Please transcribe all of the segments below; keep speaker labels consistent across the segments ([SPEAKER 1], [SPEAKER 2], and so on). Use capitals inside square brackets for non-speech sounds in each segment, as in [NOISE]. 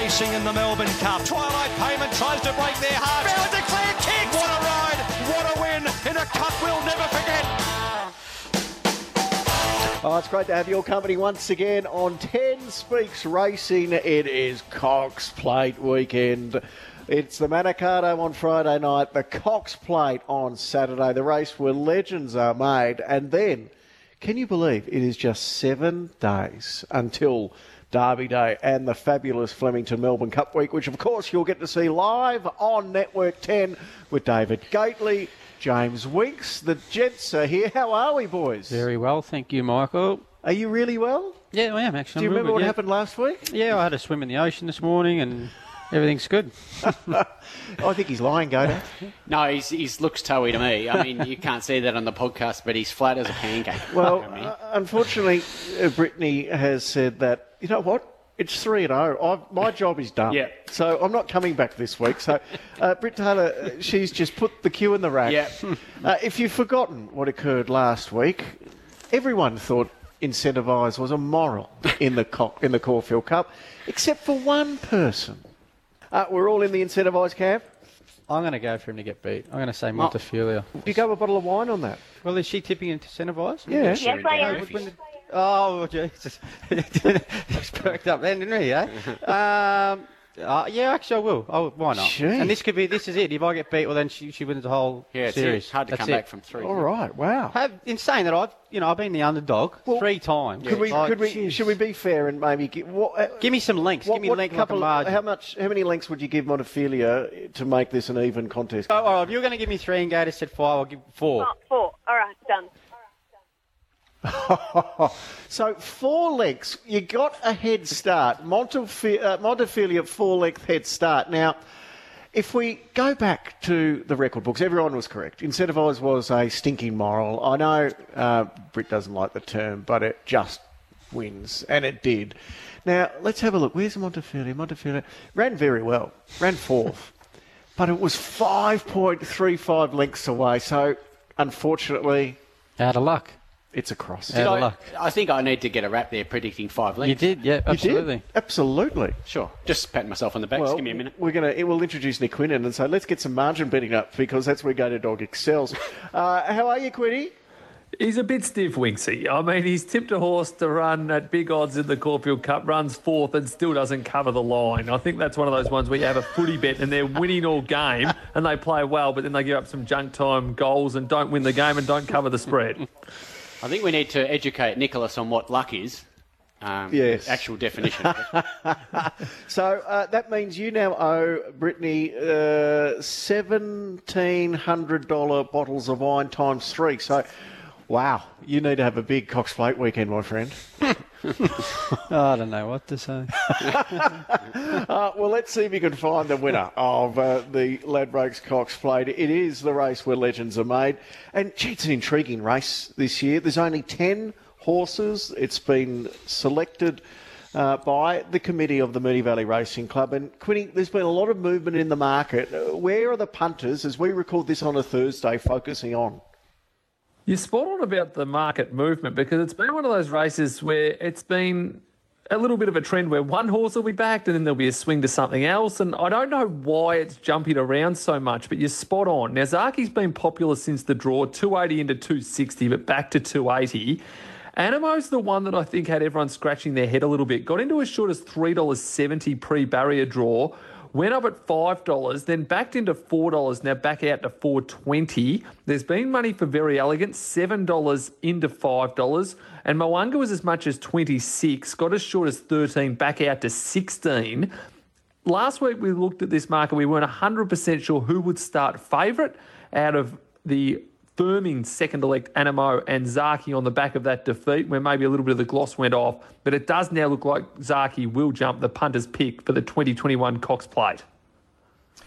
[SPEAKER 1] racing in the Melbourne Cup. Twilight Payment tries to break their heart. Bell declared kick. What a ride. What a win in a cup we'll never forget.
[SPEAKER 2] Oh, it's great to have your company once again on 10 Speaks Racing. It is Cox Plate weekend. It's the Manikato on Friday night, the Cox Plate on Saturday, the race where legends are made. And then, can you believe it is just seven days until Derby Day and the fabulous Flemington Melbourne Cup week, which of course you'll get to see live on Network 10 with David Gately. James Winks, the Jets are here. How are we, boys?
[SPEAKER 3] Very well, thank you, Michael.
[SPEAKER 2] Are you really well?
[SPEAKER 3] Yeah, I am actually.
[SPEAKER 2] Do you
[SPEAKER 3] I'm
[SPEAKER 2] remember
[SPEAKER 3] good,
[SPEAKER 2] what
[SPEAKER 3] yeah.
[SPEAKER 2] happened last week?
[SPEAKER 3] Yeah, I had a swim in the ocean this morning and everything's good. [LAUGHS]
[SPEAKER 2] I think he's lying, Goda. [LAUGHS]
[SPEAKER 4] No, he's, he's looks toey to me. I mean, you can't see that on the podcast, but he's flat as a pancake.
[SPEAKER 2] Well,
[SPEAKER 4] I mean,
[SPEAKER 2] uh, unfortunately, uh, Brittany has said that, you know what? It's 3 and 0. I've- My job is done.
[SPEAKER 4] Yeah.
[SPEAKER 2] So I'm not coming back this week. So, uh, Britt Taylor, uh, she's just put the cue in the rack.
[SPEAKER 4] Yeah. [LAUGHS]
[SPEAKER 2] Uh, if you've forgotten what occurred last week, everyone thought Incentivise was a moral in the, co- in the Caulfield Cup, except for one person. Uh, we're all in the Incentivise camp.
[SPEAKER 3] I'm going to go for him to get beat. I'm going to say Montefilia.
[SPEAKER 2] Do you go a bottle of wine on that?
[SPEAKER 3] Well, is she tipping into Centervise?
[SPEAKER 2] Yeah.
[SPEAKER 5] Yes, I am.
[SPEAKER 3] Oh, Jesus. Just [LAUGHS] perked up then, didn't he, eh? Um, uh, yeah, actually, I will. Oh, why not?
[SPEAKER 2] Gee.
[SPEAKER 3] And this could be, this is it. If I get beat, well, then she, she wins the whole
[SPEAKER 4] yeah, it's,
[SPEAKER 3] series.
[SPEAKER 4] it's hard to
[SPEAKER 3] That's
[SPEAKER 4] come
[SPEAKER 3] it.
[SPEAKER 4] back from three.
[SPEAKER 2] All right. Wow.
[SPEAKER 3] Have, in saying that, I've, you know, I've been the underdog three times.
[SPEAKER 2] Could we?
[SPEAKER 3] Like,
[SPEAKER 2] could we?
[SPEAKER 3] jeez.
[SPEAKER 2] Should we be fair and maybe give, what, uh,
[SPEAKER 3] Give me some links.
[SPEAKER 2] what,
[SPEAKER 3] Give me
[SPEAKER 2] what
[SPEAKER 3] link like a
[SPEAKER 2] couple?
[SPEAKER 3] margin.
[SPEAKER 2] how much? How many links would you give Montefilia to make this an even contest?
[SPEAKER 3] Oh, all right, if you're going to give me three and Gator said five, I'll give four.
[SPEAKER 5] Oh, four. [LAUGHS]
[SPEAKER 2] So four lengths. You got a head start. Montefilia, uh, Montefilia four length head start. Now. If we go back to the record books, everyone was correct. Incentivise was a stinking moral. I know uh, Britt doesn't like the term, but it just wins, and it did. Now, let's have a look. Where's Montefilia? Montefilia ran very well, ran fourth, [LAUGHS] but it was 5.35 lengths away, so unfortunately,
[SPEAKER 3] Out of luck.
[SPEAKER 2] It's a cross.
[SPEAKER 3] Out
[SPEAKER 4] Did
[SPEAKER 3] of
[SPEAKER 4] I,
[SPEAKER 3] luck.
[SPEAKER 4] I think I need to get a wrap there predicting five
[SPEAKER 3] You
[SPEAKER 4] lengths.
[SPEAKER 3] did, yeah,
[SPEAKER 2] You
[SPEAKER 3] absolutely.
[SPEAKER 2] did? Absolutely.
[SPEAKER 4] Sure. Just patting myself on the back. Just give me a minute.
[SPEAKER 2] We're gonna we'll introduce Nick Quinnan and say let's get some margin betting up because that's where Go to Dog excels. [LAUGHS] uh, how are you, Quinny?
[SPEAKER 6] He's a bit stiff, Winksy. I mean, he's tipped a horse to run at big odds in the Caulfield Cup, runs fourth and still doesn't cover the line. I think that's one of those ones where you have a footy bet and they're winning all game and they play well, but then they give up some junk time goals and don't win the game and don't cover the spread. [LAUGHS]
[SPEAKER 4] I think we need to educate Nicholas on what luck is. Um,
[SPEAKER 2] Yes.
[SPEAKER 4] Actual definition. [LAUGHS]
[SPEAKER 2] So uh, that means you now owe Brittany uh, seventeen hundred dollar bottles of wine times three. So. Wow, you need to have a big Cox Plate weekend, my friend. [LAUGHS]
[SPEAKER 3] I don't know what to say. [LAUGHS]
[SPEAKER 2] Uh, well, let's see if you can find the winner of uh, the Ladbrokes Cox Plate. It is the race where legends are made. And, gee, it's an intriguing race this year. There's only 10 horses. It's been selected uh, by the committee of the Moonee Valley Racing Club. And, Quinny, there's been a lot of movement in the market. Uh, Where are the punters, as we record this on a Thursday, focusing on?
[SPEAKER 6] You're spot on about the market movement because it's been one of those races where it's been a little bit of a trend where one horse will be backed and then there'll be a swing to something else. And I don't know why it's jumping around so much, but you're spot on. Now, Zaaki's been popular since the draw, 280 into 260, but back to 280. Anamoe's the one that I think had everyone scratching their head a little bit. Got into as short as $3.70 pre barrier draw. Went up at five dollars, then backed into four dollars. Now back out to four twenty. There's been money for very elegant, seven dollars into five dollars, and Mo'unga was as much as twenty six. Got as short as thirteen, back out to sixteen. Last week we looked at this market. We weren't hundred percent sure who would start favourite out of the confirming second elect Anamoe and Zaaki on the back of that defeat, where maybe a little bit of the gloss went off. But it does now look like Zaaki will jump the punter's pick for the 2021 Cox Plate.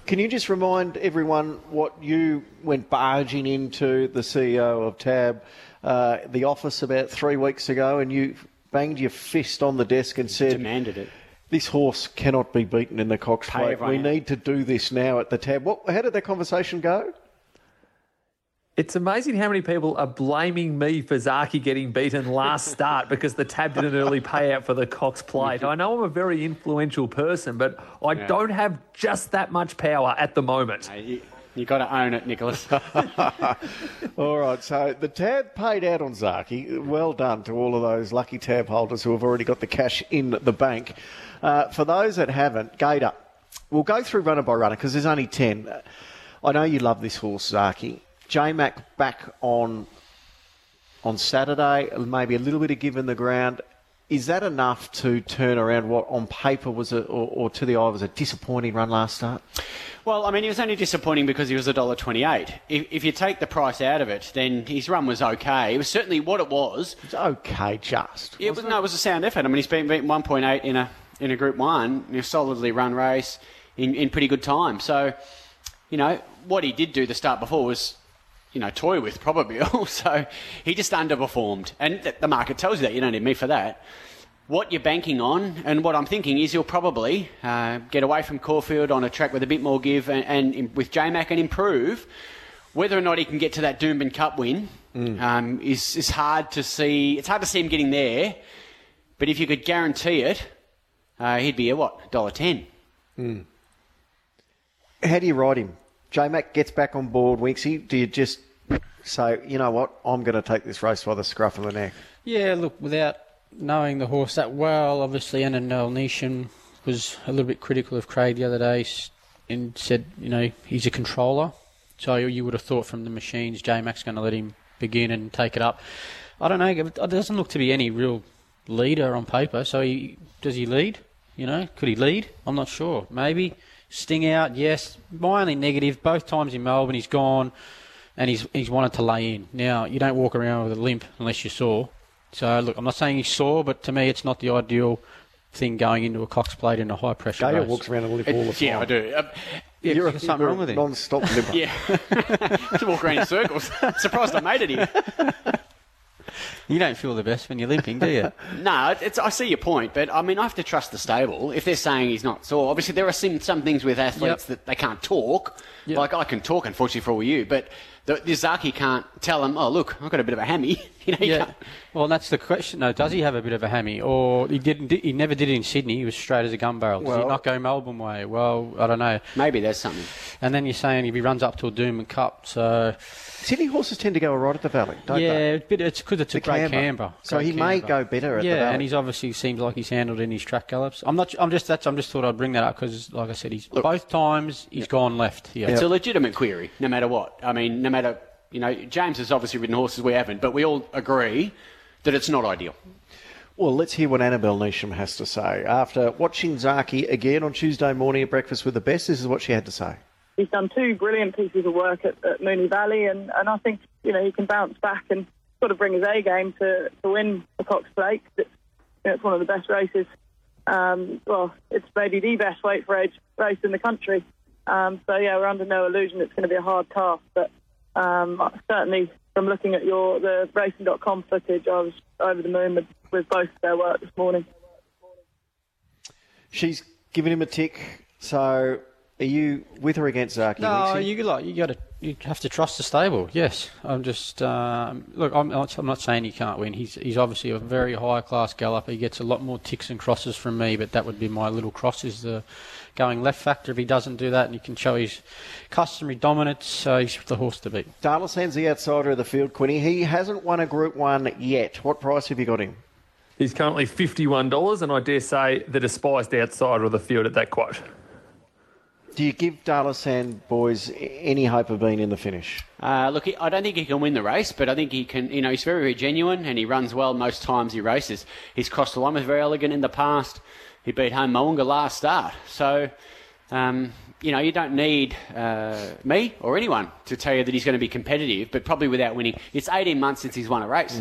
[SPEAKER 2] Can you just remind everyone what you went barging into the CEO of Tab, uh, the office about three weeks ago, and you banged your fist on the desk and said,
[SPEAKER 4] Demanded it.
[SPEAKER 2] This horse cannot be beaten in the Cox Plate. We need to do this now at the Tab. What, how did that conversation go?
[SPEAKER 6] It's amazing how many people are blaming me for Zaaki getting beaten last [LAUGHS] start because the tab did an early payout for the Cox plate. I know I'm a very influential person, but I don't have just that much power at the moment.
[SPEAKER 4] You, you got to own it, Nicholas. [LAUGHS] [LAUGHS]
[SPEAKER 2] All right, so the tab paid out on Zaaki. Well done to all of those lucky tab holders who have already got the cash in the bank. Uh, for those that haven't, Gator, we'll go through runner by runner because there's only 10. Uh, I know you love this horse, Zaaki. J Mac back on on Saturday, maybe a little bit of give in the ground. Is that enough to turn around what on paper was a, or, or to the eye was a disappointing run last start?
[SPEAKER 4] Well, I mean, he was only disappointing because he was $1.28. If, if you take the price out of it, then his run was okay. It was certainly what it was.
[SPEAKER 2] It's okay, just.
[SPEAKER 4] It was, no, it was a sound effort. I mean, he's been beaten 1.8 in a, in a Group 1, in a solidly run race in, in pretty good time. So, you know, what he did do the start before was, you know, toy with probably [LAUGHS] also. He just underperformed. And th- the market tells you that. You don't need me for that. What you're banking on, and what I'm thinking is you'll probably uh, get away from Caulfield on a track with a bit more give and, and in- with J-Mac and improve. Whether or not he can get to that Doomben Cup win um, is, is hard to see. It's hard to see him getting there. But if you could guarantee it, uh, he'd be a what? Dollar ten.
[SPEAKER 2] How do you ride him? J Mac gets back on board, Winksy. Do you just say, you know what, I'm going to take this race by the scruff of the neck?
[SPEAKER 5] Yeah, look, without knowing the horse that well, obviously, Annabel Neasham was a little bit critical of Craig the other day and said, you know, he's a controller. So you would have thought from the machines, J Mac's going to let him begin and take it up. I don't know. It doesn't look to be any real leader on paper. So he, does he lead? You know, could he lead? I'm not sure. Maybe sting out. Yes. My only negative. Both times in Melbourne, he's gone and he's he's wanted to lay in. Now you don't walk around with a limp unless you're sore. So look, I'm not saying he's sore, but to me, it's not the ideal thing going into a Cox plate in a high pressure
[SPEAKER 2] Gator
[SPEAKER 5] race.
[SPEAKER 2] walks around a limp all the time.
[SPEAKER 4] Yeah, I do. Uh,
[SPEAKER 5] Yeah,
[SPEAKER 2] You're,
[SPEAKER 5] there's something
[SPEAKER 2] you're
[SPEAKER 5] wrong with him.
[SPEAKER 2] non-stop [LAUGHS] limper.
[SPEAKER 4] yeah. [LAUGHS] to walk around in circles. [LAUGHS] Surprised I made it here.
[SPEAKER 5] You don't feel the best when you're limping, do you? [LAUGHS]
[SPEAKER 4] No, it's, I see your point, but I mean, I have to trust the stable. If they're saying he's not sore, obviously there are some, some things with athletes
[SPEAKER 5] Yep.
[SPEAKER 4] that they can't talk.
[SPEAKER 5] Yep.
[SPEAKER 4] Like I can talk, unfortunately for all you, but the, the Zaaki can't tell him, oh, look, I've got a bit of a hammy. [LAUGHS] you know,
[SPEAKER 5] yeah.
[SPEAKER 4] can't-
[SPEAKER 5] Well, that's the question. though. does he have a bit of a hammy, or he didn't? He never did it in Sydney. He was straight as a gun barrel. Does
[SPEAKER 2] Well-
[SPEAKER 5] he not go Melbourne way? Well, I don't know.
[SPEAKER 4] Maybe there's something.
[SPEAKER 5] And then you're saying if he runs up to a Doomben Cup, so
[SPEAKER 2] Sydney horses tend to go right at the valley, don't
[SPEAKER 5] yeah,
[SPEAKER 2] they?
[SPEAKER 5] it's, it's because it's a
[SPEAKER 2] The
[SPEAKER 5] great
[SPEAKER 2] camber.
[SPEAKER 5] camber.
[SPEAKER 2] So
[SPEAKER 5] Great
[SPEAKER 2] he may go better at the
[SPEAKER 5] yeah,
[SPEAKER 2] valley.
[SPEAKER 5] and he's obviously seems like he's handled in his track gallops. I'm not. I'm just. That's. I'm just thought I'd bring that up because, like I said, he's both times he's gone left. Yeah.
[SPEAKER 4] It's a legitimate query, no matter what. I mean, no matter, you know, James has obviously ridden horses we haven't, but we all agree that it's not ideal.
[SPEAKER 2] Well, let's hear what Annabel Neasham has to say. After watching Zaaki again on Tuesday morning at Breakfast with the Best, this is what she had to say.
[SPEAKER 7] He's done two brilliant pieces of work at, at Moonee Valley, and, and I think you know he can bounce back and sort of bring his A game to, to win the Cox Plate. It's, you know, it's one of the best races. Um, well, it's maybe the best weight for age race in the country. Um, so yeah, we're under no illusion it's going to be a hard task, but um, certainly from looking at your the racing.com footage, I was over the moon with, with both their work this morning.
[SPEAKER 2] She's given him a tick. So, are you with her against Zaaki?
[SPEAKER 5] No,
[SPEAKER 2] Winksy?
[SPEAKER 5] you like you got to you have to trust the stable. Yes, I'm just um, look. I'm not, I'm not saying he can't win. He's he's obviously a very high class galloper. He gets a lot more ticks and crosses from me, but that would be my little cross is the going left factor. If he doesn't do that, and he can show his customary dominance, uh, he's the horse to beat.
[SPEAKER 2] Dalasan's the outsider of the field, Quinny. He hasn't won a Group 1 yet. What price have you got him?
[SPEAKER 6] He's currently $51, and I dare say the despised outsider of the field at that quote.
[SPEAKER 2] Do you give Dalasan boys any hope of being in the finish?
[SPEAKER 4] Uh, look, I don't think he can win the race, but I think he can. You know, he's very, very genuine, and he runs well most times he races. He's crossed the line with very elegant in the past. He beat home Mo'unga last start, so Um, you know, you don't need uh, me or anyone to tell you that he's going to be competitive, but probably without winning. It's 18 months since he's won a race.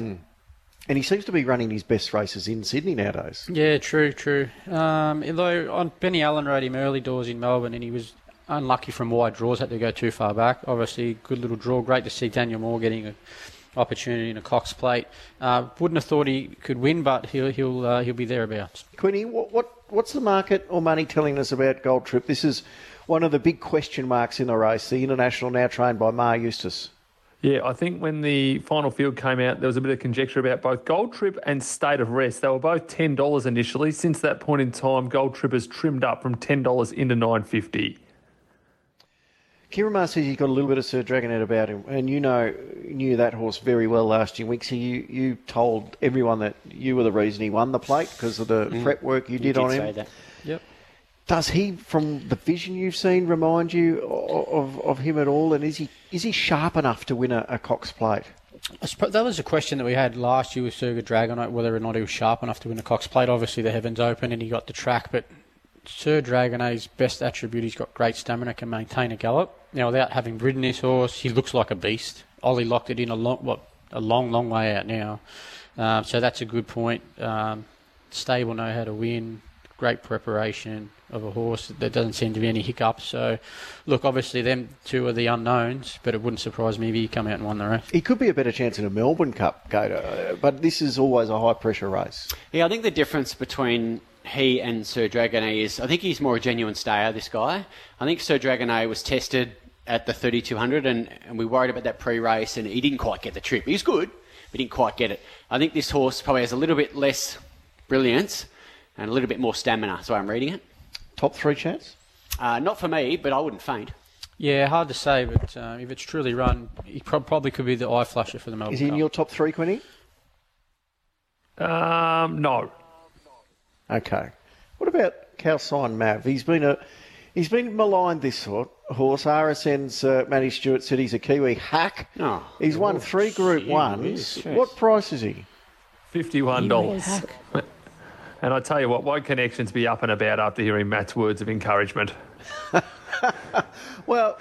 [SPEAKER 2] And he seems to be running his best races in Sydney nowadays.
[SPEAKER 5] Yeah, true, true. Um, although on Benny Allen rode him early doors in Melbourne, and he was unlucky from wide draws, had to go too far back. Obviously, good little draw. Great to see Daniel Moore getting an opportunity in a Cox Plate. Uh, wouldn't have thought he could win, but he'll he'll uh, he'll be thereabouts.
[SPEAKER 2] Quinny, what, what what's the market or money telling us about Gold Trip? This is one of the big question marks in the race. The international now trained by Maher Eustace.
[SPEAKER 6] Yeah, I think when the final field came out, there was a bit of conjecture about both Gold Trip and State of Rest. They were both ten dollars initially. Since that point in time, Gold Trip has trimmed up from ten dollars into nine fifty.
[SPEAKER 2] Ciaron Maher says he's got a little bit of Sir Dragonet about him, and you know knew that horse very well last year. Wixie, you you told everyone that you were the reason he won the plate because of the mm. prep work you did,
[SPEAKER 4] did
[SPEAKER 2] on
[SPEAKER 4] say
[SPEAKER 2] him.
[SPEAKER 4] that.
[SPEAKER 5] Yep.
[SPEAKER 2] Does he, from the vision you've seen, remind you of, of him at all? And is he is he sharp enough to win a, a Cox Plate?
[SPEAKER 5] That was a question that we had last year with Sir Dragonet, whether or not he was sharp enough to win a Cox Plate. Obviously, the heavens open and he got the track, but Sir Dragonet's best attribute, he's got great stamina, can maintain a gallop. Now, without having ridden this horse, he looks like a beast. Ollie locked it in a long, what, a long, long way out now. Um, so that's a good point. Um, stable know how to win. Great preparation of a horse. There doesn't seem to be any hiccups. So, look, obviously, them two are the unknowns, but it wouldn't surprise me if he come out and won the race.
[SPEAKER 2] He could be a better chance in a Melbourne Cup, Gator, but this is always a high pressure race.
[SPEAKER 4] Yeah, I think the difference between he and Sir Dragonet is I think he's more a genuine stayer, this guy. I think Sir Dragonet was tested at the 3200 and, and we worried about that pre race and he didn't quite get the trip. He's good, but he didn't quite get it. I think this horse probably has a little bit less brilliance and a little bit more stamina, so I'm reading it.
[SPEAKER 2] Top three chance?
[SPEAKER 4] Uh, not for me, but I wouldn't faint.
[SPEAKER 5] Yeah, hard to say, but um, if it's truly run, he prob- probably could be the eye flusher for the Melbourne
[SPEAKER 2] Is he in
[SPEAKER 5] Cup.
[SPEAKER 2] your top three, Quinny?
[SPEAKER 6] Um, no.
[SPEAKER 2] Okay. What about Callsign Mav? He's been a he's been maligned this sort horse. RSN's uh, Matty Stewart said he's a Kiwi hack.
[SPEAKER 4] Oh,
[SPEAKER 2] he's won three Group Ones. What price is he?
[SPEAKER 6] Fifty-one dollars. And I tell you what, won't connections be up and about after hearing Matt's words of encouragement? [LAUGHS]
[SPEAKER 2] Well,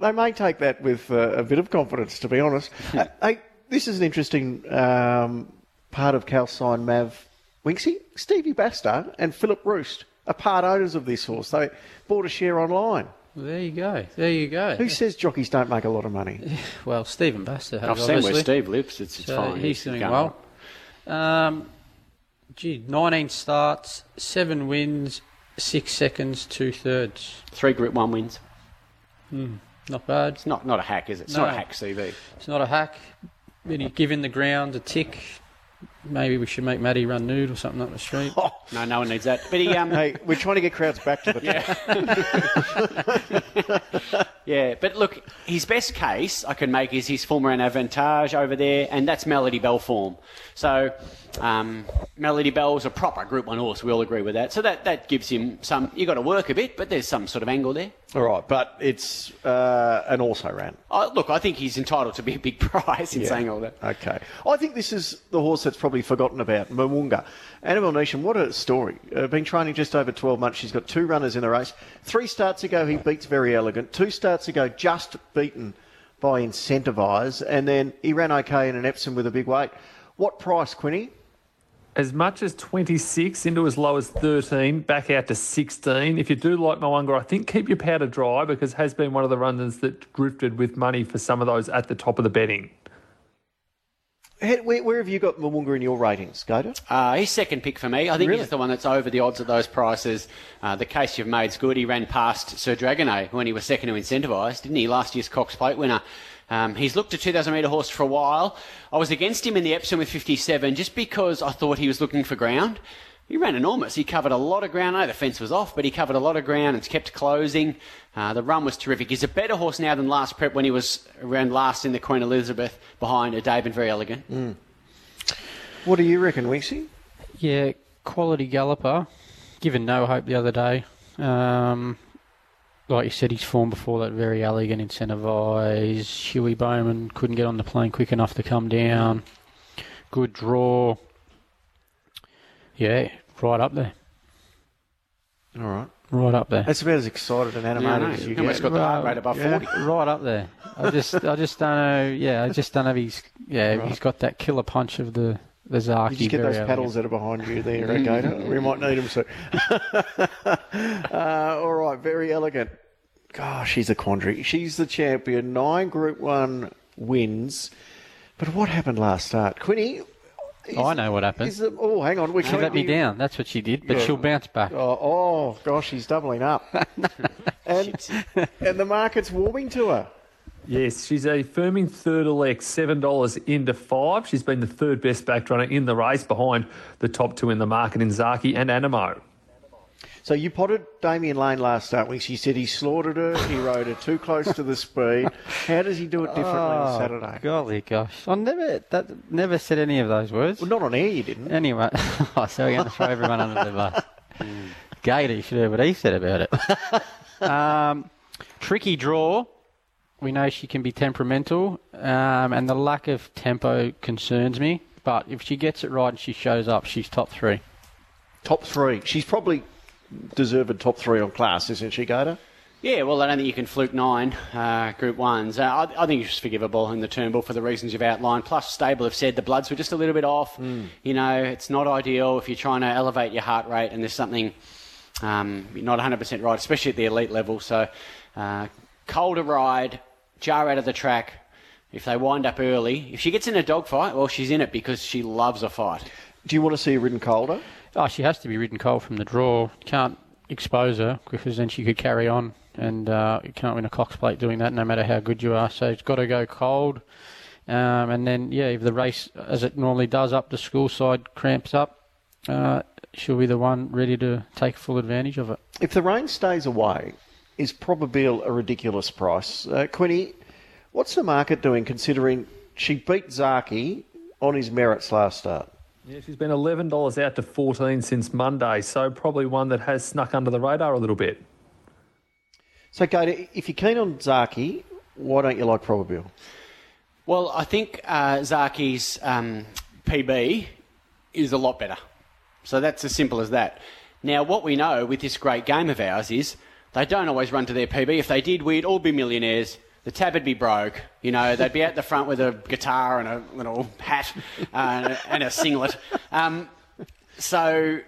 [SPEAKER 2] they may take that with uh, a bit of confidence, to be honest. [LAUGHS] uh, hey, this is an interesting um, part of Callsign Mav. Winksy, Stevie Baster and Philip Roost are part owners of this horse. They bought a share online.
[SPEAKER 5] Well, there you go. There you go.
[SPEAKER 2] Who says jockeys don't make a lot of money? [LAUGHS]
[SPEAKER 5] Well, Stephen Baster has
[SPEAKER 4] I've seen where. Steve lives. It's, it's
[SPEAKER 5] So
[SPEAKER 4] fine.
[SPEAKER 5] he's
[SPEAKER 4] It's
[SPEAKER 5] doing well. Um, gee, 19 starts, 7 wins, 6 seconds, 2 thirds.
[SPEAKER 4] Three Group 1 wins.
[SPEAKER 5] Hmm, Not bad.
[SPEAKER 4] It's not, not a hack, is it? It's
[SPEAKER 5] No.
[SPEAKER 4] not a hack CV.
[SPEAKER 5] It's not a hack. Then you give in the ground a tick. Maybe we should make Matty run nude or something up the street. Oh. [LAUGHS]
[SPEAKER 4] No, no one needs that. But he, um, [LAUGHS]
[SPEAKER 2] hey, we're trying to get crowds back to the
[SPEAKER 4] Yeah, [LAUGHS] yeah, but look, his best case I can make is his former and Avantage over there, and that's Melody Belle form. So, um, Melody Belle's a proper Group 1 horse, we all agree with that. So that, that gives him some, you got to work a bit, but there's some sort of angle there.
[SPEAKER 2] All right, but it's uh, an also ran.
[SPEAKER 4] Oh, look, I think he's entitled to be a big [LAUGHS] prize in saying all that.
[SPEAKER 2] Okay. I think this is the horse that's probably forgotten about, Mo'unga. Annabel Neasham, what a story. Uh, been training just over 12 months. She's got two runners in the race. Three starts ago, he beats Very Elegant. Two starts ago, just beaten by Incentivise. And then he ran okay in an Epsom with a big weight. What price, Quinny?
[SPEAKER 6] As much as 26 into as low as 13, back out to 16. If you do like Mo'unga, I think keep your powder dry because has been one of the runners that drifted with money for some of those at the top of the betting.
[SPEAKER 2] Where, where have you got Mo'unga in your ratings, Gator?
[SPEAKER 4] Uh, he's second pick for me. I think
[SPEAKER 2] Really?
[SPEAKER 4] he's the one that's over the odds at those prices. Uh, the case you've made's good. He ran past Sir Dragonet when he was second to Incentivise, didn't he? Last year's Cox Plate winner. Um, he's looked a 2,000 metre horse for a while. I was against him in the Epsom with 57 just because I thought he was looking for ground. He ran enormous. He covered a lot of ground. I know the fence was off, but he covered a lot of ground and kept closing. Uh, the run was terrific. He's a better horse now than last prep when he was around last in the Queen Elizabeth behind a Dave and Very Elegant.
[SPEAKER 2] What do you reckon, Winksy?
[SPEAKER 5] Yeah, quality galloper. Given no hope the other day. Um, like you said, his form before that very elegant incentivised. Hugh Bowman couldn't get on the plane quick enough to come down. Good draw. Yeah, right up there.
[SPEAKER 2] All right.
[SPEAKER 5] Right up there.
[SPEAKER 2] That's about as excited and animated
[SPEAKER 4] know.
[SPEAKER 2] as you
[SPEAKER 4] You almost
[SPEAKER 2] get.
[SPEAKER 4] got the heart rate above
[SPEAKER 2] Yeah.
[SPEAKER 4] 40.
[SPEAKER 5] Right up there. I just, I just don't know. Yeah, I just don't know if he's, yeah, if he's got that killer punch of the the Zaaki.
[SPEAKER 2] You just get those
[SPEAKER 5] elegant.
[SPEAKER 2] pedals that are behind you there, okay? [LAUGHS] We might need them soon. [LAUGHS] uh, all right, very elegant. Gosh, she's a quandary. She's the champion. Nine Group One wins. But what happened last start, Quinny?
[SPEAKER 5] I know what happened.
[SPEAKER 2] Is the, oh, hang on. We
[SPEAKER 5] She let me down. That's what she did. But
[SPEAKER 2] Yeah.
[SPEAKER 5] she'll bounce back.
[SPEAKER 2] Oh, oh, gosh, she's doubling up. [LAUGHS] and, and the market's warming to her.
[SPEAKER 6] Yes, she's a firming third elect, seven dollars into five. She's been the third best back runner in the race behind the top two in the market in Zaaki and Anamoe.
[SPEAKER 2] So you potted Damian Lane last start week. She said he slaughtered her. He [SIGHS] rode her too close to the speed. How does he do it differently on Saturday?
[SPEAKER 5] Golly gosh. I never that never said any of those words.
[SPEAKER 2] Well, not on air, you didn't.
[SPEAKER 5] Anyway, [LAUGHS] oh, so we're going to throw everyone under the bus. [LAUGHS] Gator, you should hear what he said about it. [LAUGHS] um, tricky draw. We know she can be temperamental, um, and the lack of tempo concerns me. But if she gets it right and she shows up, she's top three.
[SPEAKER 2] Top three. She's probably deserved top three on class, isn't she, Gator?
[SPEAKER 4] Yeah, well, I don't think you can fluke nine uh, Group Ones. Uh, I, I think it's just forgivable in the Turnbull for the reasons you've outlined. Plus, stable have said the bloods were just a little bit off. You know, it's not ideal if you're trying to elevate your heart rate and there's something um, not 100% right, especially at the elite level. So, uh, colder ride, jar out of the track. If they wind up early, if she gets in a dogfight, well, she's in it because she loves a fight.
[SPEAKER 2] Do you want to see her ridden colder?
[SPEAKER 5] Oh, she has to be ridden cold from the draw. Can't expose her because then she could carry on, and uh, you can't win a Cox Plate doing that, no matter how good you are. So it's got to go cold, um, and then yeah, if the race, as it normally does, up the school side cramps up, uh, she'll be the one ready to take full advantage of it.
[SPEAKER 2] If the rain stays away, is Probabeel a ridiculous price? Uh, Quinny, what's the market doing considering she beat Zaaki on his merits last start?
[SPEAKER 6] Yeah, she's been eleven dollars out to fourteen since Monday, so probably one that has snuck under the radar a little bit.
[SPEAKER 2] So, Gator, if you're keen on Zaaki, why don't you like Probabeel?
[SPEAKER 4] Well, I think uh, Zaaki's um, PB is a lot better. So that's as simple as that. Now, what we know with this great game of ours is they don't always run to their PB. If they did, we'd all be millionaires. The tab would be broke. You know, they'd be out the front with a guitar and a little hat uh, and a singlet. Um, so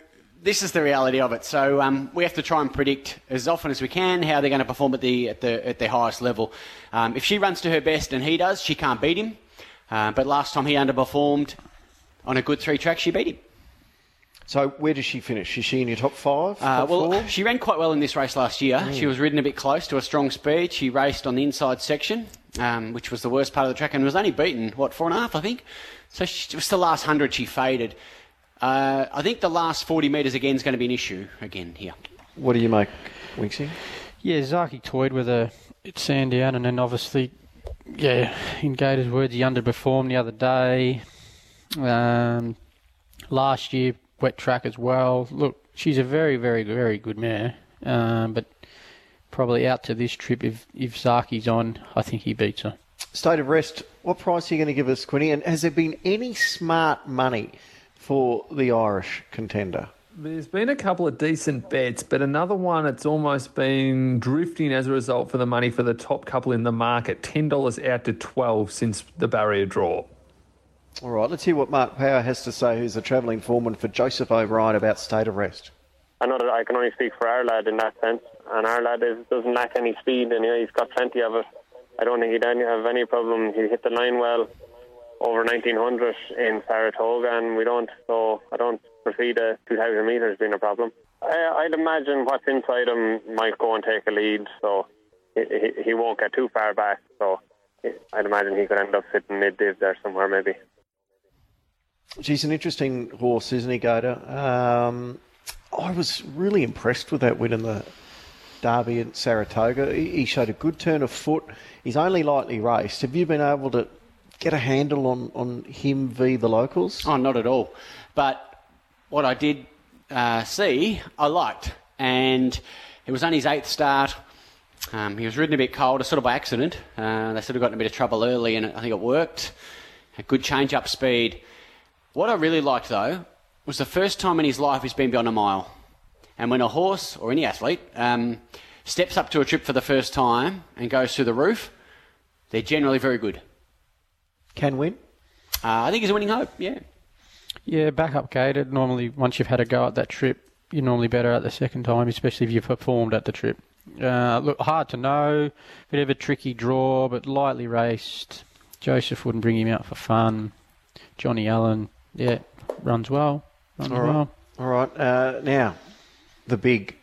[SPEAKER 4] this is the reality of it. So um, we have to try and predict as often as we can how they're going to perform at the at the at their highest level. Um, if she runs to her best and he does, she can't beat him. Uh, but last time he underperformed on a good three track, she beat him.
[SPEAKER 2] So, where does she finish? Is she in your top five?
[SPEAKER 4] Uh,
[SPEAKER 2] top
[SPEAKER 4] well,
[SPEAKER 2] four?
[SPEAKER 4] she ran quite well in this race last year. She was ridden a bit close to a strong speed. She raced on the inside section, um, which was the worst part of the track, and was only beaten what four and a half, I think. So she, it was the last hundred she faded. Uh, I think the last forty metres again is going to be an issue again here.
[SPEAKER 2] What do you make, Winksy?
[SPEAKER 5] Yeah, Zaaki toyed with her at Sandown, and then obviously, yeah, in Gator's words, he underperformed the other day. Um, last year, wet track as well. Look, she's a very, very, very good mare, um, but probably out to this trip, if, if Zaaki's on, I think he beats her.
[SPEAKER 2] State of rest. What price are you going to give us, Quinny? And has there been any smart money for the Irish contender?
[SPEAKER 6] There's been a couple of decent bets, but another one that's almost been drifting as a result for the money for the top couple in the market. Ten dollars out to twelve since the barrier draw.
[SPEAKER 2] All right, let's hear what Mark Power has to say, who's the travelling foreman for Joseph O'Brien about state of rest.
[SPEAKER 8] I know that I can only speak for our lad in that sense, and our lad is, doesn't lack any speed, and he's got plenty of it. I don't think he'd any, have any problem. He hit the line well over 1900 in Saratoga, and we don't, so I don't foresee the 2,000 metres being a problem. I, I'd imagine what's inside him might go and take a lead, so he, he, he won't get too far back. So I'd imagine he could end up sitting mid div there somewhere, maybe.
[SPEAKER 2] She's an interesting horse, isn't he, Gator? Um, I was really impressed with that win in the Derby at Saratoga. He showed a good turn of foot. He's only lightly raced. Have you been able to get a handle on, on him v the locals?
[SPEAKER 4] Oh, not at all. But what I did uh, see, I liked. And it was only his eighth start. Um, he was ridden a bit cold, sort of by accident. Uh, they sort of got in a bit of trouble early, and I think it worked. A good change up speed. What I really liked, though, was the first time in his life he's been beyond a mile. And when a horse or any athlete um, steps up to a trip for the first time and goes through the roof, they're generally very good.
[SPEAKER 2] Can win?
[SPEAKER 4] Uh, I think he's a winning hope, yeah.
[SPEAKER 5] Yeah, back up gated. Normally, once you've had a go at that trip, you're normally better at the second time, especially if you've performed at the trip. Uh, look, hard to know. Bit of a tricky draw, but lightly raced. Joseph wouldn't bring him out for fun. Johnny Allen, yeah, runs well. Runs
[SPEAKER 2] All right.
[SPEAKER 5] well.
[SPEAKER 2] All right. Uh, now, the big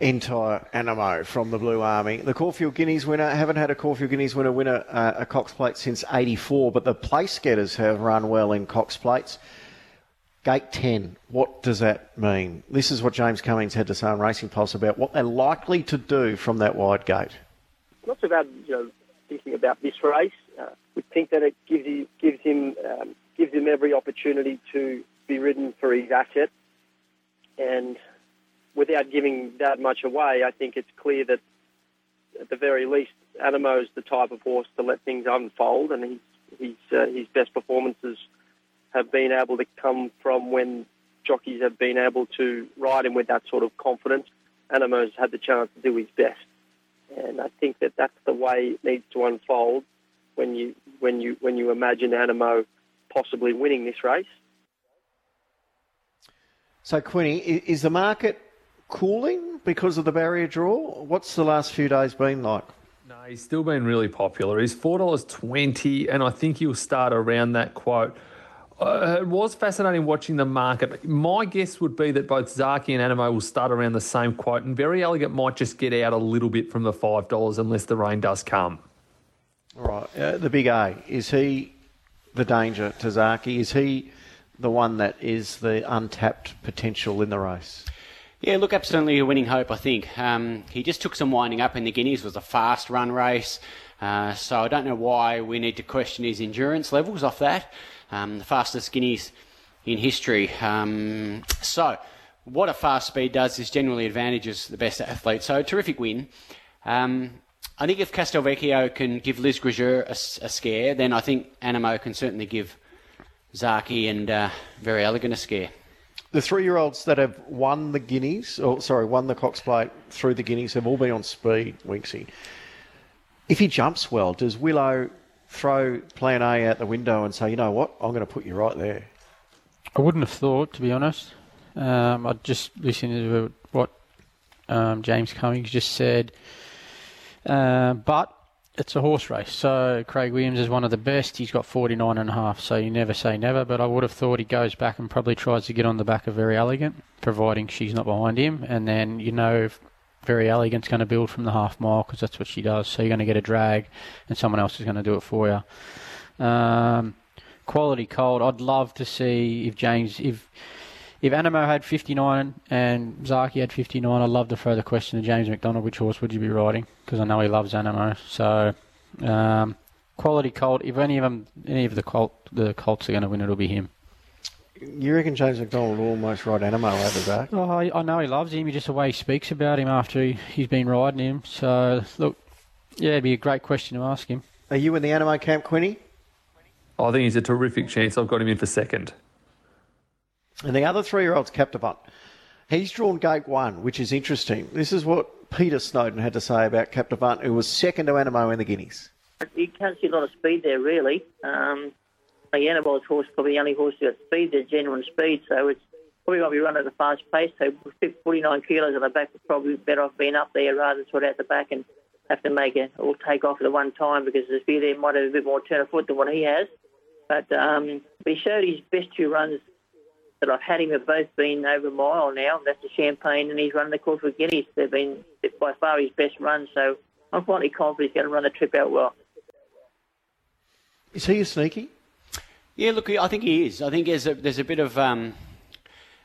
[SPEAKER 2] entire Anamoe from the Blue Army. The Caulfield Guineas winner, haven't had a Caulfield Guineas winner win a, uh, a Cox Plate since 84, but the place getters have run well in Cox Plates. Gate 10, what does that mean? This is what James Cummings had to say on Racing Pulse about what they're likely to do from that wide gate.
[SPEAKER 9] not so bad, you know, thinking about this race. Uh, we think that it gives you, gives him um, gives him every opportunity to be ridden for his asset, and without giving that much away, I think it's clear that at the very least, Anamoe's the type of horse to let things unfold, and his his uh, his best performances have been able to come from when jockeys have been able to ride him with that sort of confidence. Anamoe's had the chance to do his best. And I think that that's the way it needs to unfold when you when you when you imagine Anamoe possibly winning this race.
[SPEAKER 2] So, Quinny, is the market cooling because of the barrier draw? What's the last few days been like?
[SPEAKER 6] No, he's still been really popular. He's four dollars twenty, and I think he'll start around that quote. Uh, it was fascinating watching the market. My guess would be that both Zaaki and Anamoe will start around the same quote, and Very Elegant might just get out a little bit from the five dollars unless the rain does come.
[SPEAKER 2] All right, uh, the big A is he the danger to Zaaki? Is he the one that is the untapped potential in the race?
[SPEAKER 4] Yeah, look, absolutely a winning hope, I think. Um, he just took some winding up in the Guineas. Was a fast run race. Uh, so I don't know why we need to question his endurance levels off that. Um, the fastest Guineas in history. Um, so what a fast speed does is generally advantages the best athlete. So terrific win. Um, I think if Castelvecchio can give Lys Gracieux a, scare, then I think Anamoe can certainly give Zaaki and uh, Very Elegant a scare.
[SPEAKER 2] The three-year-olds that have won the Guineas, or sorry, won the Cox Plate through the Guineas, have all been on speed, Winksy. If he jumps well, does Willow throw Plan A out the window and say, you know what, I'm going to put you right there?
[SPEAKER 5] I wouldn't have thought, to be honest. Um, I just listened to what um, James Cummings just said. Uh, but it's a horse race, so Craig Williams is one of the best. He's got 49 and a half, so you never say never. But I would have thought he goes back and probably tries to get on the back of Very Elegant, providing she's not behind him. And then you know Very Elegant's going to build from the half mile because that's what she does. So you're going to get a drag, and someone else is going to do it for you. Um, quality cold. I'd love to see if James if if Anamoe had 59 and Zaaki had 59, I'd love to throw the question to James McDonald, which horse would you be riding? Because I know he loves Anamoe. So, um, quality colt. If any of them, any of the colt, the colts are going to win, it'll be him.
[SPEAKER 2] You reckon James McDonald will almost ride Anamoe over the back?
[SPEAKER 5] Oh, I, I know he loves him. He just the way he speaks about him after he, he's been riding him. So, look, yeah, it'd be a great question to ask him.
[SPEAKER 2] Are you in the Anamoe camp, Quinny?
[SPEAKER 6] I think he's a terrific chance. I've got him in for second.
[SPEAKER 2] And the other three-year-old's Captivant. He's drawn gate one, which is interesting. This is what Peter Snowden had to say about Captivant, who was second to Anamoe in the Guineas.
[SPEAKER 10] You can't see a lot of speed there, really. Um, the Annabel's horse probably the only horse who got speed, there's genuine speed, so it's probably won't be running at a fast pace. So 49 kilos on the back would probably be better off being up there rather than sort of at the back and have to make it all take off at the one time because the speed there might have a bit more turn of foot than what he has. But um, but he showed his best two runs that I've had him have both been over a mile now. And that's the Champagne and he's run the course with Guineas. They've been by far his best run, so I'm quite confident he's going to run the trip out well.
[SPEAKER 2] Is he a sneaky?
[SPEAKER 4] Yeah, look, I think he is. I think there's a, there's a bit of um,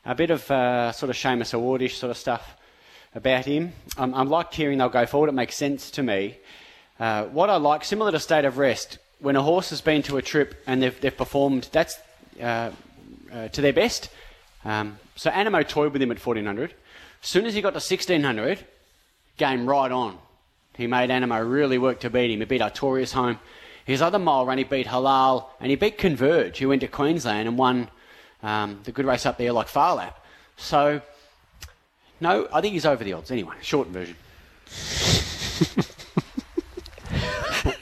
[SPEAKER 4] a bit of uh, sort of Shamus Awardish sort of stuff about him. Um, I'm like hearing they'll go forward. It makes sense to me. Uh, what I like, similar to State of Rest, when a horse has been to a trip and they've, they've performed, that's uh, uh, to their best. Um, so Anamoe toyed with him at 1400. As soon as he got to 1600, game right on. He made Anamoe really work to beat him. He beat Artorias home. His other mile run, he beat Halal and he beat Converge, who went to Queensland and won um, the good race up there like Phar Lap. So No, I think he's over the odds. Anyway, short version. [LAUGHS]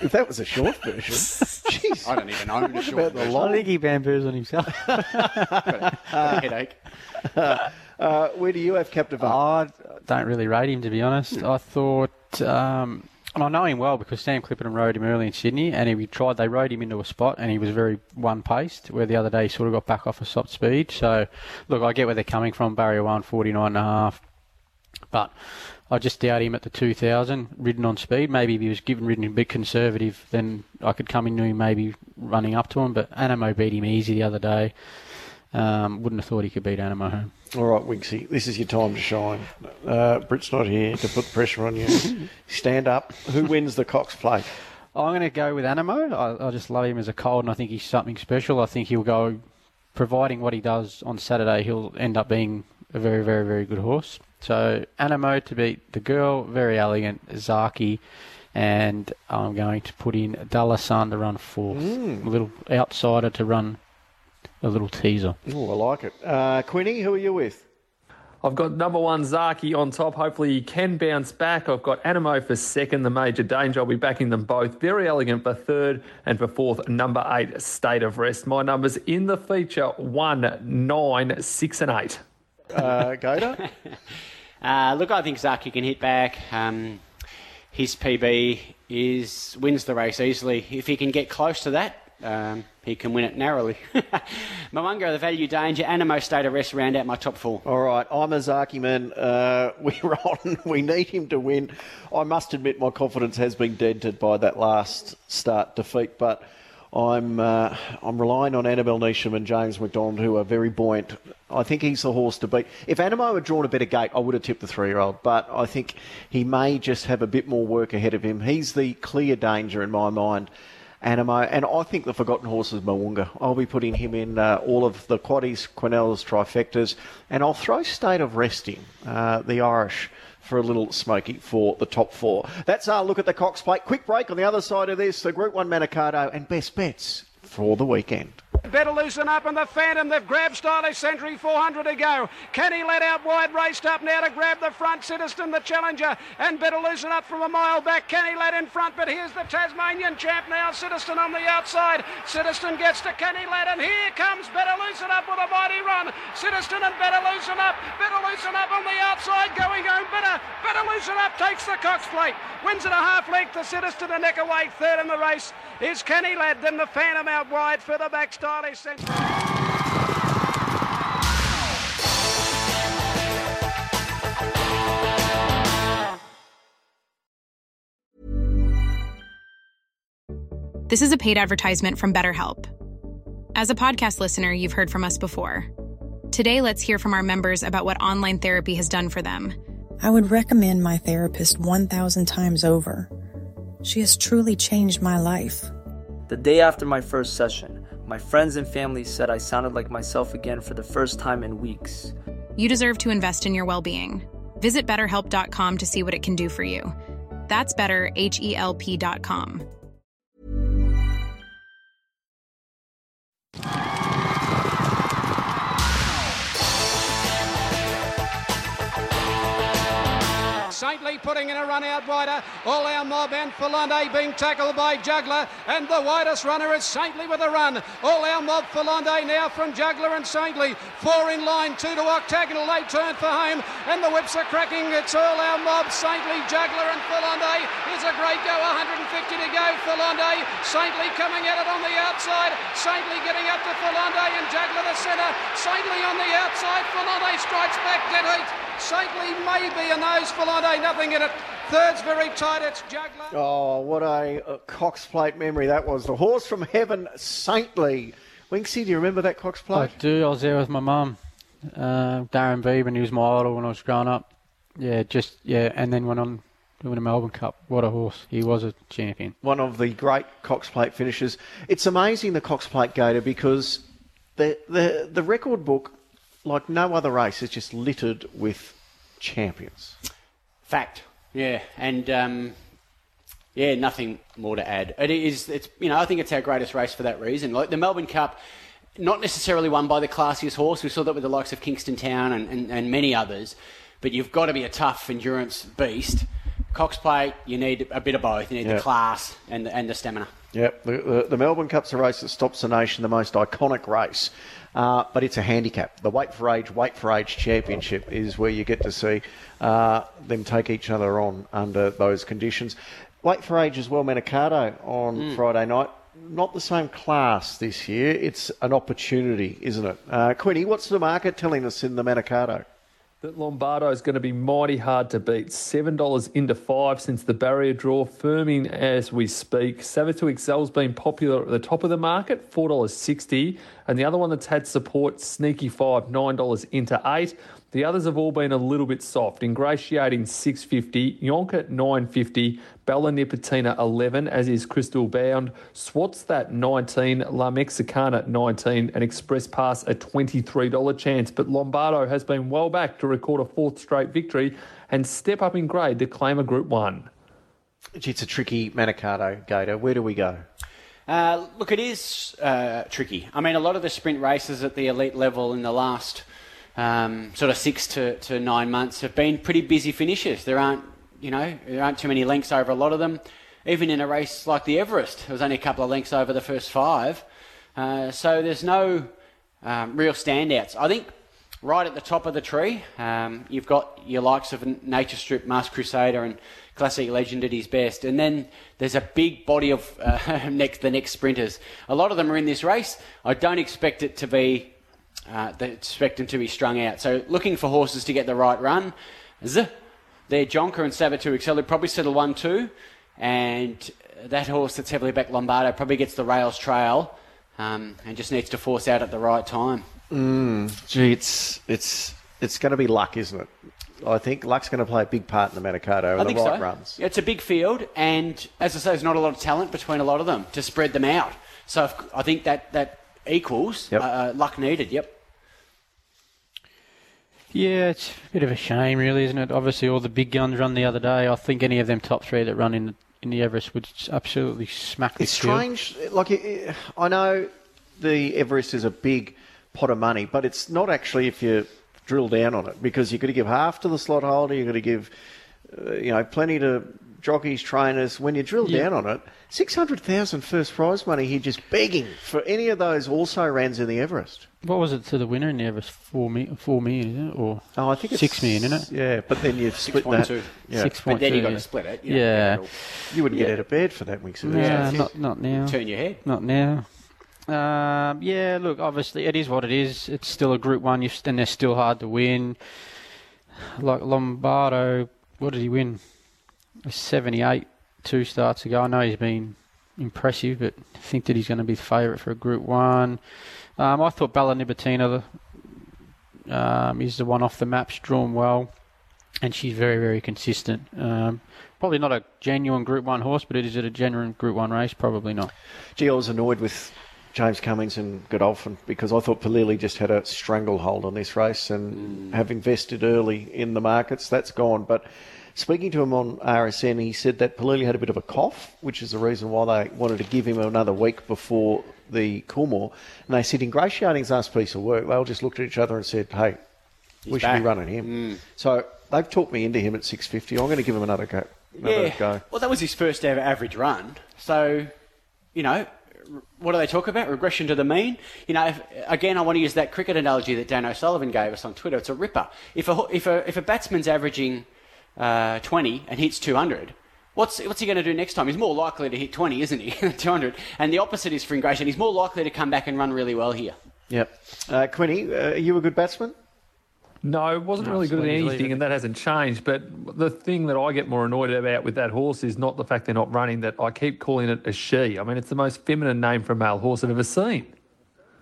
[SPEAKER 2] If that was a short version, [LAUGHS] jeez.
[SPEAKER 4] I don't even know.
[SPEAKER 2] What
[SPEAKER 4] the short
[SPEAKER 2] about the
[SPEAKER 4] version.
[SPEAKER 2] long?
[SPEAKER 5] I think he bamboozled himself. [LAUGHS]
[SPEAKER 4] Got a headache. [LAUGHS]
[SPEAKER 2] Uh, where do you have Captain
[SPEAKER 5] I don't really rate him, to be honest. I thought, um, and I know him well because Sam Clipperton rode him early in Sydney, and he tried. They rode him into a spot, and he was very one-paced. Where the other day he sort of got back off a soft speed. So, look, I get where they're coming from. Barrier one, 49 and a half, but. I just doubt him at the 2000, ridden on speed. Maybe if he was given ridden a bit conservative, then I could come into him maybe running up to him. But Anamoe beat him easy the other day. Um, wouldn't have thought he could beat Anamoe home.
[SPEAKER 2] All right, Winksy, this is your time to shine. Uh, Britt's not here to put pressure on you. [LAUGHS] Stand up. Who wins the Cox Plate?
[SPEAKER 5] I'm going to go with Anamoe. I, I just love him as a cold, and I think he's something special. I think he'll go, providing what he does on Saturday, he'll end up being a very, very, very good horse. So Anamoe to beat the girl, very elegant, Zaaki, and I'm going to put in Dalasan to run fourth.
[SPEAKER 2] Mm.
[SPEAKER 5] A little outsider to run a little teaser.
[SPEAKER 2] Oh, I like it. Uh, Quinny, who are you with?
[SPEAKER 6] I've got number one Zaaki on top. Hopefully he can bounce back. I've got Anamoe for second, the major danger. I'll be backing them both. Very elegant for third, and for fourth, number eight, State of Rest. My numbers in the feature one, nine, six, and eight.
[SPEAKER 2] Uh, Gator? [LAUGHS]
[SPEAKER 4] Uh, look, I think Zaaki can hit back. Um, his PB is wins the race easily. If he can get close to that, um, he can win it narrowly. [LAUGHS] Mo'unga, the value danger, Anamoe State of Rest round out my top four.
[SPEAKER 2] All right, I'm a Zaaki man. Uh, [LAUGHS] we're on. We need him to win. I must admit, my confidence has been dented by that last start defeat, but I'm uh, I'm relying on Annabel Neasham and James McDonald, who are very buoyant. I think he's the horse to beat. If Anamoe had drawn a better gate, I would have tipped the three-year-old, but I think he may just have a bit more work ahead of him. He's the clear danger in my mind. Anamoe, and I think the forgotten horse is Mo'unga. I'll be putting him in uh, all of the quaddies, quinellas, trifectas, and I'll throw State of Resting, uh, the Irish, for a little smoky for the top four. That's our look at the Cox Plate. Quick break on the other side of this, the Group 1 Manikato and best bets for the weekend.
[SPEAKER 11] Better loosen up and the Phantom. They've grabbed Stylish Century, 400 to go. Can he let out wide, raced up now to grab the front. Citizen, the challenger, and better loosen up from a mile back. Can he let in front? But here's the Tasmanian champ now. Citizen on the outside. Citizen gets to Kenny Lad, and here comes Better Loosen Up with a mighty run. Citizen and Better Loosen Up. Better Loosen Up on the outside, going home. Better, Better Loosen Up takes the Cox Plate. Wins it a half length. The Citizen a neck away. Third in the race is Kenny Lad. Then the Phantom out wide for the back stylish centre.
[SPEAKER 12] This is a paid advertisement from BetterHelp. As a podcast listener, you've heard from us before. Today, let's hear from our members about what online therapy has done for them.
[SPEAKER 13] I would recommend my therapist 1,000 times over. She has truly changed my life.
[SPEAKER 14] The day after my first session, my friends and family said I sounded like myself again for the first time in weeks.
[SPEAKER 12] You deserve to invest in your well being. Visit betterhelp.com to see what it can do for you. That's better.
[SPEAKER 11] Saintly putting in a run out wider. All our mob and Filante being tackled by Juggler. And the widest runner is Saintly with a run. All our mob Filante now from Juggler and Saintly. Four in line, two to octagonal. They turn for home. And the whips are cracking. It's all our mob. Saintly, Juggler and Filante. Here's a great go. 150 to go. Filante. Saintly coming at it on the outside. Saintly getting up to Filante and Juggler the centre. Saintly on the outside. Filante strikes back dead heat. Saintly maybe a nose. Filante nothing in it. Third's very tight. It's Juggler.
[SPEAKER 2] Oh, what a, uh Cox Plate memory that was. The horse from heaven, Saintly. Winksy, do you remember that Cox Plate?
[SPEAKER 5] I do. I was there with my mum, uh, Darren Beadman. He was my idol when I was growing up. Yeah, just yeah, and then went on to win a Melbourne Cup. What a horse! He was a champion.
[SPEAKER 2] one of the great Cox Plate finishes. It's amazing the Cox Plate Gator because the the the record book, like no other race, is just littered with champions.
[SPEAKER 4] Fact. Yeah, and um, yeah, nothing more to add. It is. It's you know I think it's our greatest race for that reason. Like the Melbourne Cup, not necessarily won by the classiest horse. We saw that with the likes of Kingston Town and, and, and many others. but you've got to be a tough endurance beast. Cox Plate, you need a bit of both. You need
[SPEAKER 2] Yeah.
[SPEAKER 4] the class and the, and the stamina.
[SPEAKER 2] Yep, the, the, the Melbourne Cup's a race that stops the nation, the most iconic race. Uh, but it's a handicap. The Weight for Age, Weight for Age Championship is where you get to see uh, them take each other on under those conditions. Weight for Age as well, Manikato on
[SPEAKER 4] Mm.
[SPEAKER 2] Friday night. Not the same class this year. It's an opportunity, isn't it? Uh, Quinny, what's the market telling us in the Manikato?
[SPEAKER 6] That Lombardo is going to be mighty hard to beat. Seven dollars into five since the barrier draw, firming as we speak. Savatoxl's been popular at the top of the market, four dollars sixty, and the other one that's had support, Sneaky Five, nine dollars into eight. The others have all been a little bit soft. Ingratiating six fifty, Jonker nine fifty, Bella Nipotina eleven, as is Crystal Bound, Swatstat nineteen, La Mexicana nineteen, and Express Pass a twenty three dollar chance. But Lombardo has been well back to record a fourth straight victory and step up in grade to claim a Group One.
[SPEAKER 2] Gee, It's a tricky Manikato, Gator. Where do we go?
[SPEAKER 4] Uh, look, it is uh, tricky. I mean, a lot of the sprint races at the elite level in the last um, sort of six to, to nine months have been pretty busy finishes. There aren't, you know, there aren't too many lengths over a lot of them. Even in a race like the Everest, there was only a couple of lengths over the first five. Uh, so there's no um, real standouts. I think right at the top of the tree, um, you've got your likes of Nature Strip, Mask Crusader, and Classic Legend at his best. And then there's a big body of [LAUGHS] uh, next the next sprinters. A lot of them are in this race. I don't expect it to be. Uh, expect them to be strung out. So looking for horses to get the right run. They're Jonker and Savatoxl. They'll probably settle one two, and that horse that's heavily back Lombardo probably gets the rails trail, um, and just needs to force out at the right time.
[SPEAKER 2] Mm, gee, it's it's it's going to be luck, isn't it? I think luck's going to play a big part in the Manikato and
[SPEAKER 4] I
[SPEAKER 2] the right
[SPEAKER 4] so.
[SPEAKER 2] runs.
[SPEAKER 4] It's a big field, and as I say, there's not a lot of talent between a lot of them to spread them out. So if, I think that that equals
[SPEAKER 2] Yep.
[SPEAKER 4] uh, luck needed. Yep.
[SPEAKER 3] Yeah, it's a bit of a shame, really, isn't it? Obviously, all the big guns run the other day. I think any of them top three that run in the, in the Everest would absolutely smack the
[SPEAKER 2] It's
[SPEAKER 3] field.
[SPEAKER 2] strange. Like it, it- I know the Everest is a big pot of money, but it's not actually if you drill down on it because you've got to give half to the slot holder. You've got to give, uh, you know, plenty to jockeys, trainers. When you drill
[SPEAKER 3] Yeah.
[SPEAKER 2] down on it, six hundred thousand first prize money here, just begging for any of those also rans in the Everest.
[SPEAKER 3] What was it to the winner in the Everest? Four, mi- four million, isn't it? Or
[SPEAKER 2] Oh, I think it's
[SPEAKER 3] six million, isn't it?
[SPEAKER 2] Yeah, but then you've split that.
[SPEAKER 4] 6.2.
[SPEAKER 2] Yeah.
[SPEAKER 3] Six
[SPEAKER 4] But then
[SPEAKER 3] two.
[SPEAKER 4] you got to split it. You
[SPEAKER 3] Yeah.
[SPEAKER 4] it'll-
[SPEAKER 2] You wouldn't
[SPEAKER 4] Yeah.
[SPEAKER 2] get out of bed for that, Winks.
[SPEAKER 3] Nah, not not now.
[SPEAKER 4] Turn your head.
[SPEAKER 3] Not now. Um, yeah, look, obviously it is what it is. It's still a Group One, you've- and they're still hard to win. Like Lombardo, what did he win? A Seventy-eight two starts ago. I know he's been impressive, but I think that he's going to be the favourite for a Group One. Um, I thought Bella Nipotina um, is the one off the maps, drawn well, and she's very, very consistent. Um, probably not a genuine Group One horse, but is it a genuine Group One race? Probably not.
[SPEAKER 2] Gee, I was annoyed with James Cummings and Godolphin because I thought Palili just had a stranglehold on this race and have invested early in the markets. That's gone. But speaking to him on RSN, he said that Palili had a bit of a cough, which is the reason why they wanted to give him another week before the Coolmore. And they said, ingratiating's last piece of work. They all just looked at each other and said, hey, we should
[SPEAKER 4] back.
[SPEAKER 2] be running him. Mm. So they've talked me into him at 650. I'm going to give him another go. Another
[SPEAKER 4] Yeah.
[SPEAKER 2] go.
[SPEAKER 4] Well, that was his first ever average run. So, you know, what do they talk about? Regression to the mean. You know, if, again, I want to use that cricket analogy that Dan O'Sullivan gave us on Twitter. It's a ripper. If a if a if a batsman's averaging uh, 20 and hits 200. What's, what's he going to do next time? He's more likely to hit 20, isn't he? [LAUGHS] 200. And the opposite is for Ingratiating. He's more likely to come back and run really well here.
[SPEAKER 2] Yep. Uh, Quinny, uh, are you a good batsman?
[SPEAKER 6] No, wasn't
[SPEAKER 3] No,
[SPEAKER 6] really good at anything, and that hasn't changed. But the thing that I get more annoyed about with that horse is not the fact they're not running, that I keep calling it a she. I mean, it's the most feminine name for a male horse I've ever seen.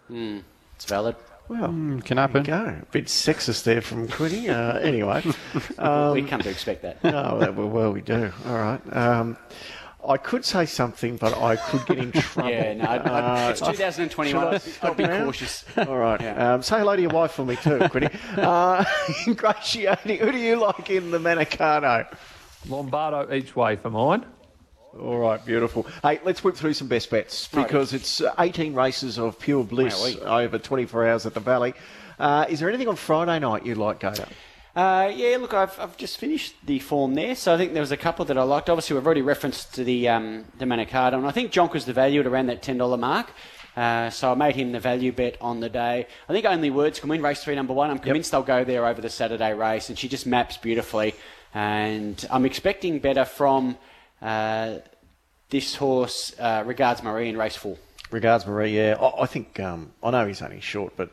[SPEAKER 4] Mm, it's valid.
[SPEAKER 2] Well,
[SPEAKER 3] Mm, can happen.
[SPEAKER 2] Go. A bit sexist there from Quinny. Uh, anyway. [LAUGHS] Um,
[SPEAKER 4] we come to expect that.
[SPEAKER 2] oh, that, well, well, we do. All right. Um, I could say something, but I could get in [LAUGHS] trouble.
[SPEAKER 4] Yeah, no, I'd- I'd- it's
[SPEAKER 2] Uh,
[SPEAKER 4] 2021.
[SPEAKER 2] should I
[SPEAKER 4] I'd be
[SPEAKER 2] now?
[SPEAKER 4] cautious.
[SPEAKER 2] All right.
[SPEAKER 4] Yeah.
[SPEAKER 2] Um, say hello to your wife for me too, Quinny. [LAUGHS] Uh, ingratiating. Who do you like in the Manikato?
[SPEAKER 6] Lombardo each way for mine.
[SPEAKER 2] All right, beautiful. Hey, let's whip through some best bets because it's uh, 18 races of pure bliss over 24 hours at the Valley. Uh, is there anything on Friday night you'd like, Gator?
[SPEAKER 4] Uh, yeah, look, I've, I've just finished the form there, so I think there was a couple that I liked. Obviously, we've already referenced to the um, the Manikato, and I think Jonker's the value at around that ten dollar mark. Uh, so I made him the value bet on the day. I think only words can win race three, number one. I'm convinced they'll go there over the Saturday race, and she just maps beautifully. And I'm expecting better from uh, this horse, uh, Regards Marie, in race four.
[SPEAKER 2] Regards, Marie. Yeah, I, I think um, I know he's only short, but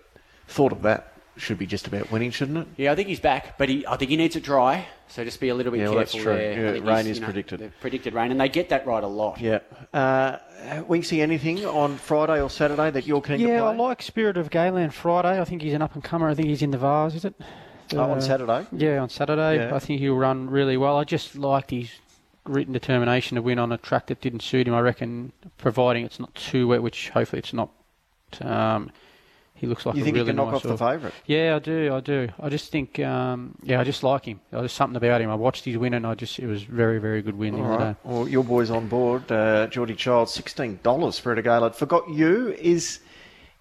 [SPEAKER 2] thought of that should be just about winning, shouldn't it?
[SPEAKER 4] Yeah, I think he's back, but he, I think he needs it dry. So just be a little bit
[SPEAKER 2] Yeah, well, that's
[SPEAKER 4] careful
[SPEAKER 2] true.
[SPEAKER 4] there.
[SPEAKER 2] Yeah,
[SPEAKER 4] I think
[SPEAKER 2] rain is
[SPEAKER 4] you know,
[SPEAKER 2] predicted.
[SPEAKER 4] Predicted rain, and they get that right a lot.
[SPEAKER 2] Yeah. Uh, Winksy, anything on Friday or Saturday that you're keen to
[SPEAKER 5] Yeah,
[SPEAKER 2] play?
[SPEAKER 5] I like Spirit of Gayland Friday. I think he's an up and comer. I think he's in the Vars, is it?
[SPEAKER 2] Oh, on Saturday?
[SPEAKER 5] Yeah, on Saturday.
[SPEAKER 2] Yeah.
[SPEAKER 5] I think he'll run really well. I just liked his written determination to win on a track that didn't suit him. I reckon, providing it's not too wet, which hopefully it's not. Um, he looks like
[SPEAKER 2] You
[SPEAKER 5] a
[SPEAKER 2] think he
[SPEAKER 5] really
[SPEAKER 2] can knock
[SPEAKER 5] nice
[SPEAKER 2] off the favourite?
[SPEAKER 5] Yeah, I do. I do. I just think, um, yeah, I just like him. There's something about him. I watched his win, and I just it was very, very good win
[SPEAKER 2] All right. Well, your boy's on board. Uh, Geordie Child, sixteen dollars for a Gaylord. Forgot you. Is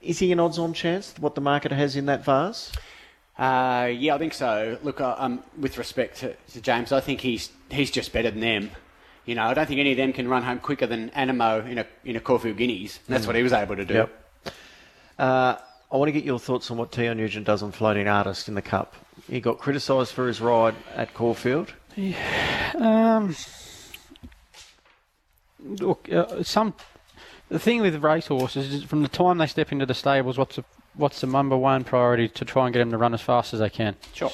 [SPEAKER 2] is he an odds-on chance? What the market has in that vase?
[SPEAKER 4] Uh, yeah, I think so. Look, uh, um, with respect to, to James, I think he's he's just better than them. You know, I don't think any of them can run home quicker than Anamoe in a in a Caulfield Guineas. And that's
[SPEAKER 2] Mm.
[SPEAKER 4] what he was able to do.
[SPEAKER 2] Yep. Uh, I want to get your thoughts on what Teo Nugent does on Floating Artist in the Cup. He got criticised for his ride at Caulfield.
[SPEAKER 5] Um, look, uh, some the thing with racehorses is from the time they step into the stables, what's the, what's the number one priority to try and get them to run as fast as they can.
[SPEAKER 4] Sure.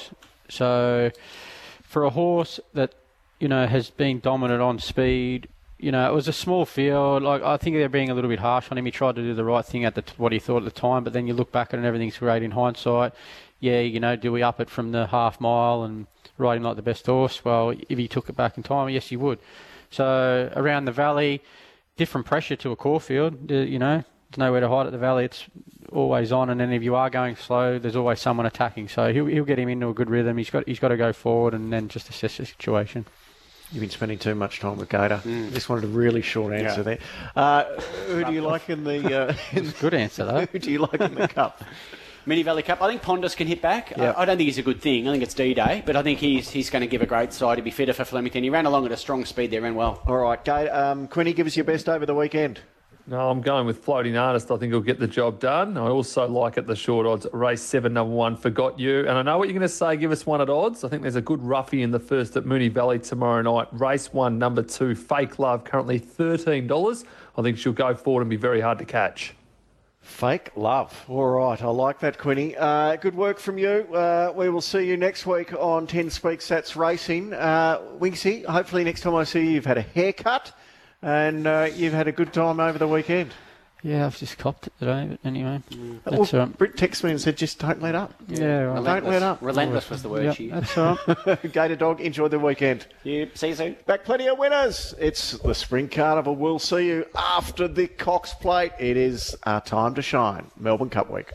[SPEAKER 5] So, for a horse that you know has been dominant on speed, you know it was a small field. Like I think they're being a little bit harsh on him. He tried to do the right thing at the t- what he thought at the time, but then you look back at it and everything's great in hindsight. Yeah, you know, do we up it from the half mile and ride him like the best horse? Well, if he took it back in time, yes, he would. So around the valley, different pressure to a Caulfield. Uh, you know, there's nowhere to hide at the valley. It's always on, and then if you are going slow, there's always someone attacking. So he'll, he'll get him into a good rhythm. He's got he's got to go forward and then just assess the situation.
[SPEAKER 2] You've been spending too much time with Gator. Just wanted a really short answer
[SPEAKER 5] Yeah.
[SPEAKER 2] there. Uh, who do you like in the? Uh, [LAUGHS] in
[SPEAKER 5] good answer though. [LAUGHS]
[SPEAKER 2] who do you like in the cup? [LAUGHS]
[SPEAKER 4] Moonee Valley Cup. I think Pondus can hit back.
[SPEAKER 2] Yeah.
[SPEAKER 4] I, I don't think he's a good thing. I think it's D Day, but I think he's he's going to give a great side. He'll be fitter for Flemington. He ran along at a strong speed there, ran well.
[SPEAKER 2] All right, Gator, um, Quinny, give us your best over the weekend.
[SPEAKER 6] No, I'm going with Floating Artist. I think he'll get the job done. I also like at the short odds, race seven, number one, Forgot You. And I know what you're going to say, give us one at odds. I think there's a good roughie in the first at Moonee Valley tomorrow night. Race one, number two, Fake Love, currently $13. I think she'll go forward and be very hard to catch.
[SPEAKER 2] Fake love. All right, I like that, Quinny. Uh, good work from you. Uh, we will see you next week on 10 Speaks That's Racing. Uh, Winksy, hopefully next time I see you, you've had a haircut and uh, you've had a good time over the weekend.
[SPEAKER 5] Yeah, I've just copped it today, but anyway,
[SPEAKER 2] Well,
[SPEAKER 5] that's all right.
[SPEAKER 2] Britt texted me and said, just don't let up.
[SPEAKER 5] Yeah, right.
[SPEAKER 2] don't let up.
[SPEAKER 4] Relentless was the word
[SPEAKER 5] Yep,
[SPEAKER 4] she used.
[SPEAKER 5] that's all right. [LAUGHS]
[SPEAKER 2] Gator Dog, enjoy the weekend.
[SPEAKER 4] Yep, see you soon.
[SPEAKER 2] Back plenty of winners. It's the Spring Carnival. We'll see you after the Cox Plate. It is our time to shine. Melbourne Cup Week.